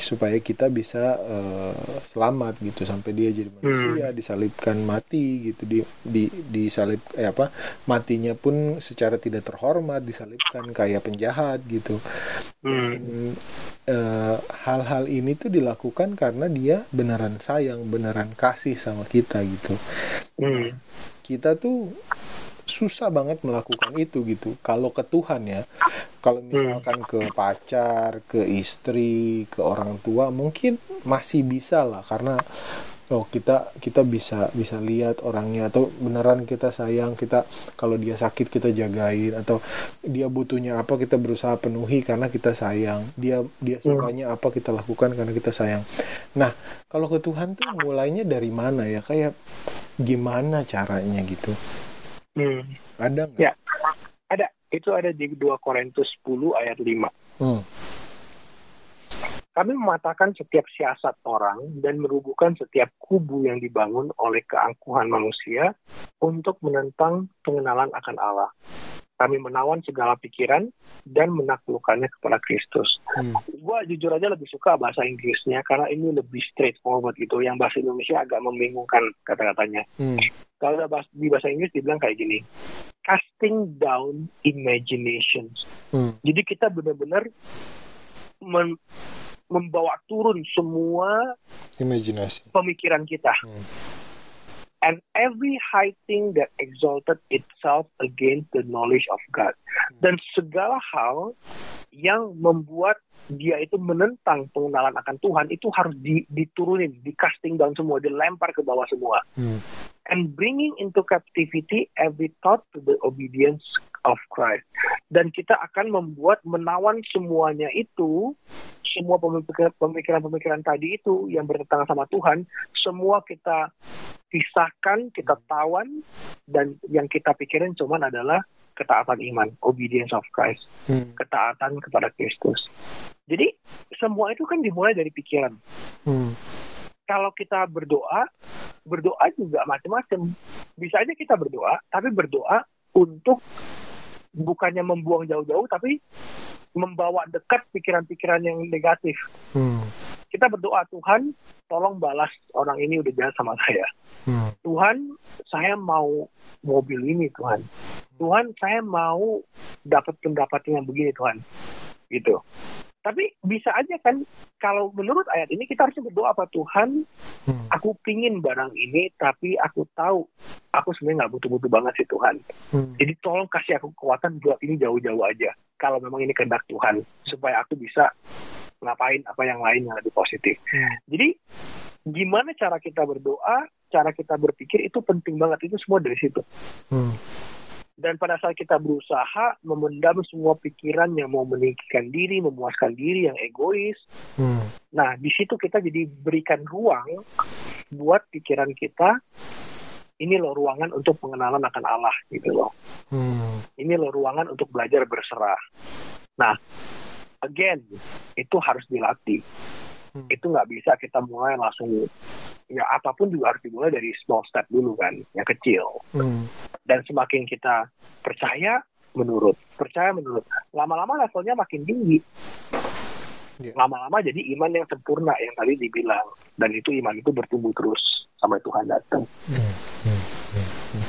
supaya kita bisa eh, selamat gitu sampai dia jadi manusia disalibkan mati gitu di di disalib eh apa matinya pun secara tidak terhormat disalibkan kayak penjahat gitu Hmm. eh, hal-hal ini tuh dilakukan karena dia beneran sayang, beneran kasih sama kita gitu. Hmm. Kita tuh susah banget melakukan itu gitu. Kalau ke Tuhan ya, kalau misalkan ke pacar, ke istri, ke orang tua mungkin masih bisa lah. Karena oh kita kita bisa bisa lihat orangnya atau beneran kita sayang kita kalau dia sakit kita jagain atau dia butuhnya apa kita berusaha penuhi karena kita sayang. Dia dia sukanya apa kita lakukan karena kita sayang. Nah kalau ke Tuhan tuh mulainya dari mana ya? Kayak gimana caranya gitu Hmm. ada nggak Ya. Ada. Itu ada di 2 Korintus 10 ayat 5. Hmm, Kami mematahkan setiap siasat orang dan merubuhkan setiap kubu yang dibangun oleh keangkuhan manusia untuk menentang pengenalan akan Allah. Kami menawan segala pikiran dan menaklukkannya kepada Kristus. hmm, Gua jujur aja lebih suka bahasa Inggrisnya karena ini lebih straightforward gitu. Yang bahasa Indonesia agak membingungkan kata-katanya. hmm, Kalau di bahasa Inggris dibilang kayak gini, casting down imaginations. hmm, Jadi kita benar-benar men- membawa turun semua imajinasi pemikiran kita. Hmm. And every high thing that exalted itself against the knowledge of God. Dan segala hal yang membuat dia itu menentang pengenalan akan Tuhan itu harus di- diturunin, di casting down semua, dilempar ke bawah semua. hmm, and bringing into captivity every thought to the obedience of Christ. Dan kita akan membuat menawan semuanya itu, semua pemikiran- pemikiran-pemikiran tadi itu yang bertentangan sama Tuhan, semua kita pisahkan, kita tawan, dan yang kita pikirin cuman adalah ketaatan iman, obedience of Christ, hmm, ketaatan kepada Kristus. Jadi semua itu kan dimulai dari pikiran hmm, kalau kita berdoa, berdoa juga macam-macam. Bisa aja kita berdoa, tapi berdoa untuk bukannya membuang jauh-jauh, tapi membawa dekat pikiran-pikiran yang negatif. hmm, Kita berdoa, Tuhan, tolong balas orang ini udah jahat sama saya. hmm, Tuhan, saya mau mobil ini, Tuhan. Tuhan, saya mau dapat pendapatan yang begini, Tuhan. Gitu. Tapi bisa aja kan, kalau menurut ayat ini kita harus berdoa apa Tuhan, hmm, aku pingin barang ini, tapi aku tahu aku sebenarnya nggak butuh-butuh banget sih Tuhan. hmm, Jadi tolong kasih aku kekuatan buat ini jauh-jauh aja. Kalau memang ini kehendak Tuhan, supaya aku bisa ngapain apa yang lain yang lebih positif. Hmm. Jadi gimana cara kita berdoa, cara kita berpikir itu penting banget itu semua dari situ. hmm, Dan pada saat kita berusaha memendam semua pikiran yang mau meninggikan diri, memuaskan diri, yang egois, hmm, Nah, di situ kita jadi berikan ruang buat pikiran kita, ini loh ruangan untuk pengenalan akan Allah gitu loh. hmm, Ini loh ruangan untuk belajar berserah. Nah, again, itu harus dilatih. Hmm. Itu nggak bisa kita mulai langsung, ya apa pun juga harus dimulai dari small step dulu kan, yang kecil. hmm, Dan semakin kita percaya, menurut. Percaya menurut. Lama-lama levelnya makin tinggi. Ya. Lama-lama jadi iman yang sempurna yang tadi dibilang. Dan itu iman itu bertumbuh terus sampai Tuhan datang. hmm, hmm, hmm, hmm.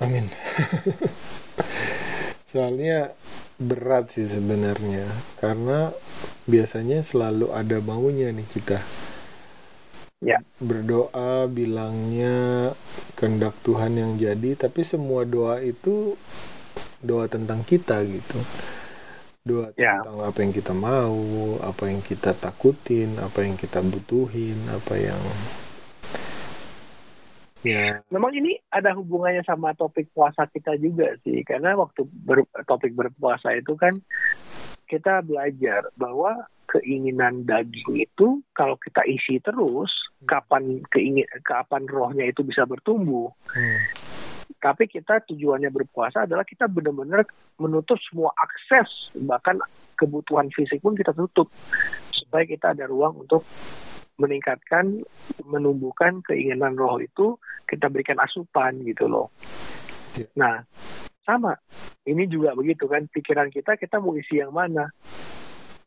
Amin. Soalnya berat sih sebenarnya karena biasanya selalu ada maunya nih kita. Ya. Berdoa bilangnya kehendak Tuhan yang jadi, tapi semua doa itu doa tentang kita gitu. Doa Ya. tentang apa yang kita mau, apa yang kita takutin, apa yang kita butuhin, apa yang ya Memang ini ada hubungannya sama topik puasa kita juga sih. Karena waktu ber- topik berpuasa itu kan kita belajar bahwa keinginan daging itu kalau kita isi terus kapan keingin kapan rohnya itu bisa bertumbuh Hmm. tapi kita tujuannya berpuasa adalah kita benar-benar menutup semua akses bahkan kebutuhan fisik pun kita tutup supaya kita ada ruang untuk meningkatkan menumbuhkan keinginan roh itu kita berikan asupan gitu loh Iya. nah sama ini juga begitu kan pikiran kita kita mau isi yang mana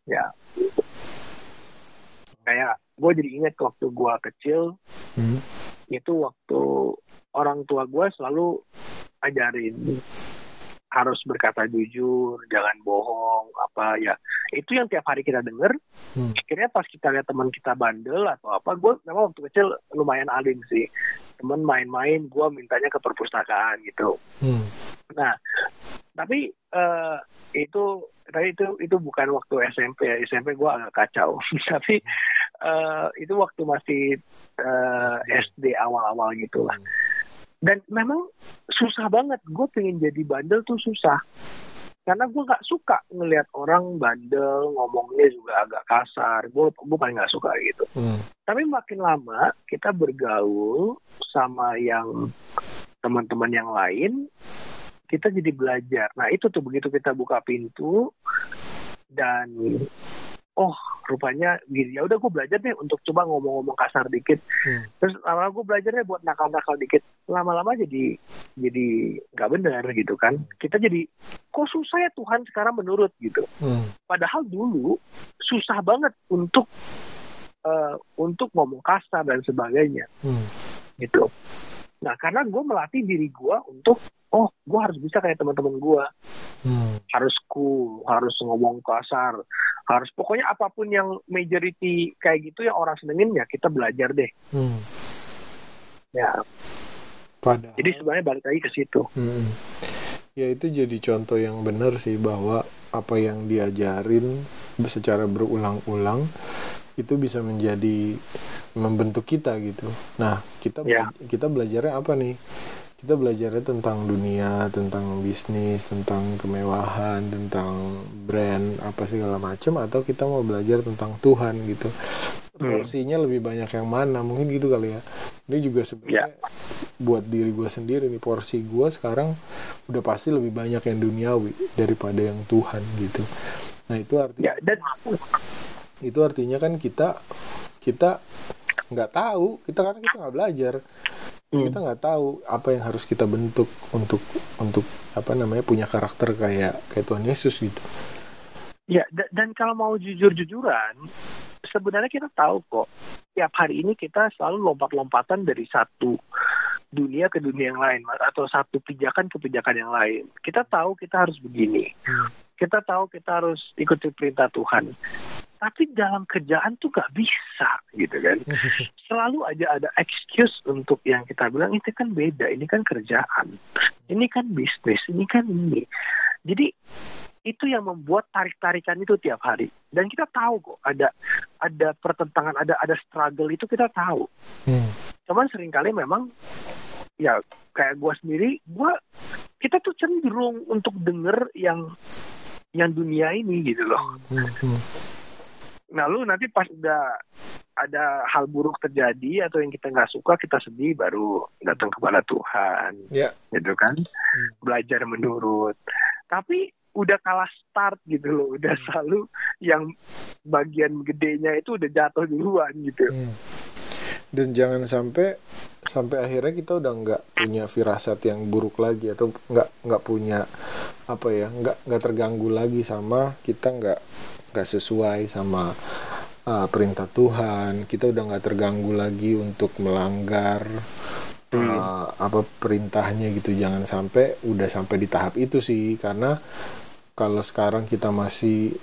ya kayak gue jadi ingat waktu gue kecil Hmm. itu waktu orang tua gue selalu ajarin harus berkata jujur, jangan bohong, apa ya. Itu yang tiap hari kita denger. Hmm. Akhirnya pas kita lihat teman kita bandel atau apa, gue memang waktu kecil lumayan alim sih. Temen main-main, gue mintanya ke perpustakaan gitu. Hmm. Nah, tapi eh, itu tapi itu itu bukan waktu SMP ya. SMP gue agak kacau. tapi eh, itu waktu masih eh, SD awal-awal gitu lah. Dan memang susah banget. Gue pengen jadi bandel tuh susah. Karena gue nggak suka ngelihat orang bandel, ngomongnya juga agak kasar. Gue gue paling nggak suka gitu. Hmm. Tapi makin lama kita bergaul sama yang teman-teman yang lain, kita jadi belajar. Nah itu tuh begitu kita buka pintu dan oh rupanya gini ya udah gue belajar deh untuk coba ngomong-ngomong kasar dikit. Hmm. Terus lama gue belajar deh buat nakal-nakal dikit. Lama-lama jadi jadi nggak benar gitu kan. Kita jadi kok susah ya Tuhan sekarang menurut gitu. Hmm. Padahal dulu susah banget untuk eh, untuk ngomong kasar dan sebagainya Hmm. gitu. Nah karena gue melatih diri gue untuk oh gue harus bisa kayak teman-teman gue Hmm. harus cool, harus ngomong kasar, harus pokoknya apa pun yang majority kayak gitu yang orang senengin ya kita belajar deh. Hmm. Ya Padahal. jadi sebenarnya balik lagi ke situ. Hmm. Ya itu jadi contoh yang benar sih bahwa apa yang diajarin secara berulang-ulang itu bisa menjadi membentuk kita gitu. Nah kita Ya. kita belajarnya apa nih? Kita belajarnya tentang dunia, tentang bisnis, tentang kemewahan, tentang brand apa segala macam, atau kita mau belajar tentang Tuhan gitu. Hmm. Porsinya lebih banyak yang mana? Mungkin gitu kali ya. Ini juga sebenarnya buat diri gue sendiri nih porsi gue sekarang udah pasti lebih banyak yang duniawi daripada yang Tuhan gitu. Nah itu artinya Ya dan itu artinya kan kita kita nggak tahu kita karena kita nggak belajar Hmm. kita nggak tahu apa yang harus kita bentuk untuk untuk apa namanya punya karakter kayak kayak Tuhan Yesus gitu. Ya, da- dan kalau mau jujur-jujuran, sebenarnya kita tahu kok, tiap hari ini kita selalu lompat-lompatan dari satu dunia ke dunia yang lain, atau satu pijakan ke pijakan yang lain. Kita tahu kita harus begini. Kita tahu kita harus ikuti perintah Tuhan. Tapi dalam kerjaan tuh gak bisa, gitu kan. Selalu aja ada excuse untuk yang kita bilang, itu kan beda, ini kan kerjaan. Ini kan bisnis, ini kan ini. Jadi itu yang membuat tarik-tarikan itu tiap hari dan kita tahu kok ada ada pertentangan ada ada struggle itu kita tahu Hmm. cuman sering kali memang ya kayak gue sendiri gue kita tuh cenderung untuk denger yang yang dunia ini gitu loh Hmm. Hmm. nah lu nanti pas udah ada hal buruk terjadi atau yang kita nggak suka kita sedih baru datang kepada Tuhan Ya. gitu kan belajar menurut tapi udah kalah start gitu loh udah selalu yang bagian gedenya itu udah jatuh duluan gitu Hmm. Dan jangan sampai sampai akhirnya kita udah nggak punya firasat yang buruk lagi atau nggak nggak punya apa ya nggak nggak terganggu lagi sama kita nggak nggak sesuai sama uh, perintah Tuhan. Kita udah nggak terganggu lagi untuk melanggar Hmm. uh, apa perintahnya gitu. Jangan sampai udah sampai di tahap itu sih. Karena kalau sekarang kita masih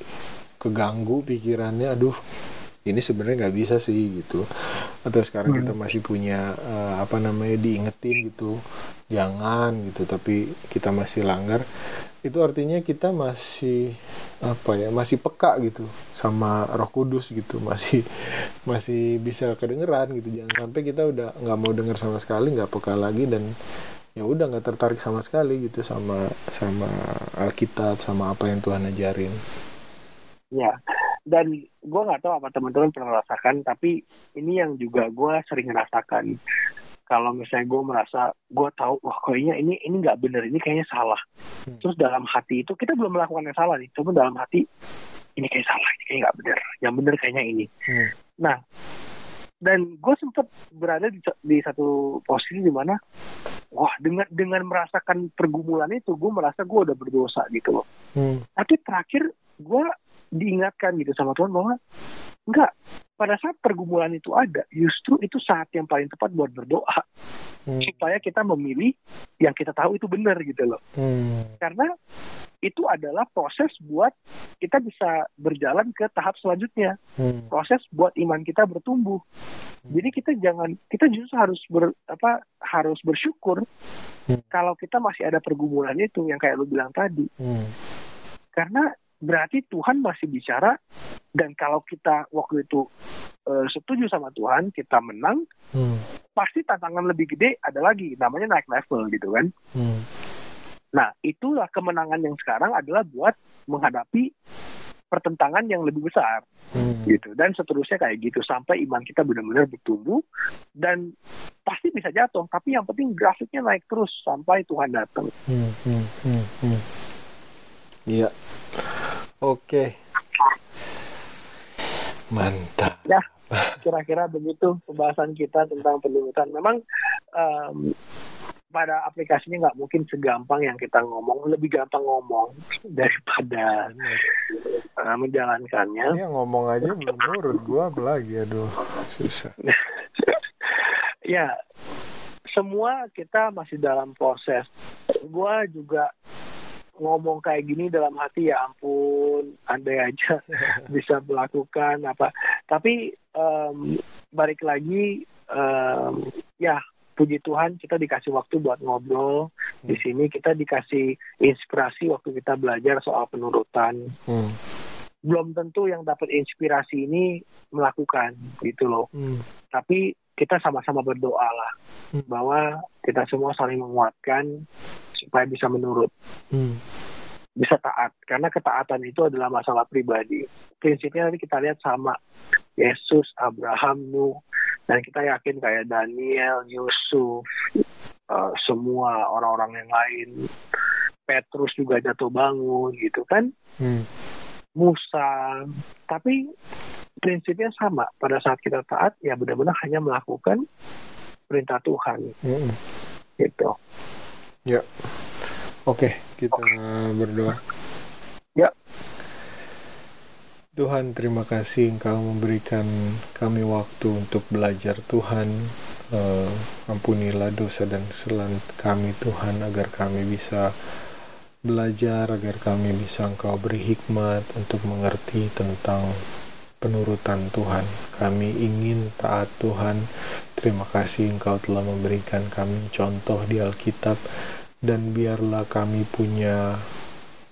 keganggu pikirannya aduh ini sebenarnya nggak bisa sih gitu. Atau sekarang kita masih punya eh, apa namanya diingetin gitu jangan gitu. Tapi kita masih langgar itu artinya kita masih apa ya masih peka gitu sama Roh Kudus gitu. Masih masih bisa kedengeran gitu. Jangan sampai kita udah nggak mau dengar sama sekali nggak peka lagi dan ya udah nggak tertarik sama sekali gitu sama sama Alkitab sama apa yang Tuhan ajarin. Ya, dan gue nggak tahu apa teman-teman pernah rasakan, tapi ini yang juga gue sering rasakan. Kalau misalnya gue merasa gue tahu, wah kayaknya ini ini nggak bener, ini kayaknya salah. Hmm. Terus dalam hati itu kita belum melakukan yang salah nih, cuma dalam hati ini kayak salah, ini kayak nggak bener. Yang bener kayaknya ini. Hmm. Nah, dan gue sempat berada di, di satu posisi di mana, wah dengan dengan merasakan pergumulan itu, gue merasa gue udah berdosa gitu loh. Hmm. Tapi terakhir gue diingatkan gitu sama Tuhan bahwa enggak pada saat pergumulan itu ada justru itu saat yang paling tepat buat berdoa Hmm. supaya kita memilih yang kita tahu itu benar gitu loh Hmm. karena itu adalah proses buat kita bisa berjalan ke tahap selanjutnya Hmm. proses buat iman kita bertumbuh jadi kita jangan kita justru harus ber apa harus bersyukur Hmm. kalau kita masih ada pergumulan itu yang kayak lu bilang tadi Hmm. karena berarti Tuhan masih bicara dan kalau kita waktu itu eh, setuju sama Tuhan kita menang Hmm. pasti tantangan lebih gede ada lagi namanya naik level gitu kan Hmm. nah itulah kemenangan yang sekarang adalah buat menghadapi pertentangan yang lebih besar Hmm. gitu dan seterusnya kayak gitu sampai iman kita benar-benar bertumbuh dan pasti bisa jatuh tapi yang penting grafiknya naik terus sampai Tuhan datang Hmm, hmm, hmm, hmm. Iya. Oke. Mantap. Ya, kira-kira begitu pembahasan kita tentang penurutan. Memang em, pada aplikasinya nggak mungkin segampang yang kita ngomong, lebih gampang ngomong daripada eh, menjalankannya. Yang ngomong aja belum nurut gua apalagi aduh susah. Ya, semua kita masih dalam proses. Gua juga ngomong kayak gini dalam hati ya ampun, andai aja bisa melakukan apa. Tapi em, balik lagi, em, ya puji Tuhan kita dikasih waktu buat ngobrol di Hmm. sini. Kita dikasih inspirasi waktu kita belajar soal penurutan. Hmm. Belum tentu yang dapat inspirasi ini melakukan gitu loh. Hmm. Tapi kita sama-sama berdoa lah. Hmm. bahwa kita semua saling menguatkan supaya bisa menurut. Hmm. bisa taat. Karena ketaatan itu adalah masalah pribadi. Prinsipnya nanti kita lihat sama Yesus Abraham Nuh. Dan kita yakin kayak Daniel Yusuf eh, semua orang-orang yang lain. Petrus juga jatuh bangun gitu kan. Hmm. Musa. Tapi prinsipnya sama pada saat kita taat ya benar-benar hanya melakukan perintah Tuhan Hmm. gitu Oke, kita berdoa. Ya. Tuhan, terima kasih Engkau memberikan kami waktu untuk belajar Tuhan. Eh, ampunilah dosa dan kesalahan kami Tuhan agar kami bisa belajar, agar kami bisa Engkau beri hikmat untuk mengerti tentang penurutan Tuhan. Kami ingin taat Tuhan. Terima kasih Engkau telah memberikan kami contoh di Alkitab dan biarlah kami punya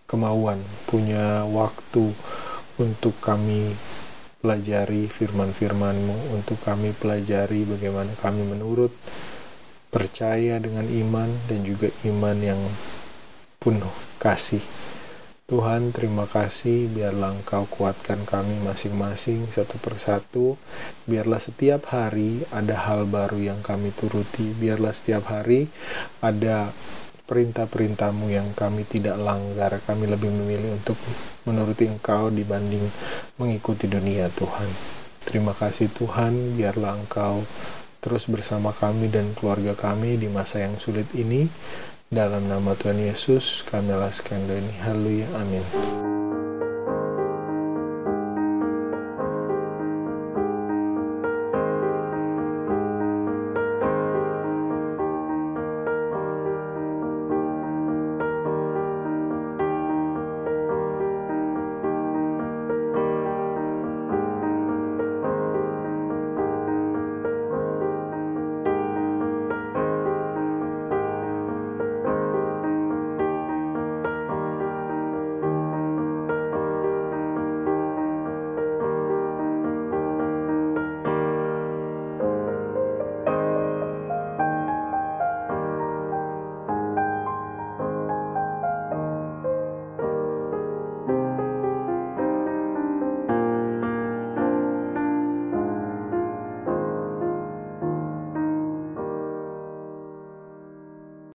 kemauan, punya waktu untuk kami pelajari firman-firman-Mu, untuk kami pelajari bagaimana kami menurut, percaya dengan iman, dan juga iman yang penuh kasih. Tuhan, terima kasih. Biarlah Engkau kuatkan kami masing-masing satu persatu. Biarlah setiap hari ada hal baru yang kami turuti. Biarlah setiap hari ada perintah-perintahmu yang kami tidak langgar. Kami lebih memilih untuk menuruti Engkau dibanding mengikuti dunia Tuhan. Terima kasih Tuhan, biarlah Engkau terus bersama kami dan keluarga kami di masa yang sulit ini. Dalam nama Tuhan Yesus, kami alaskan doa ini. Haleluya. Amin.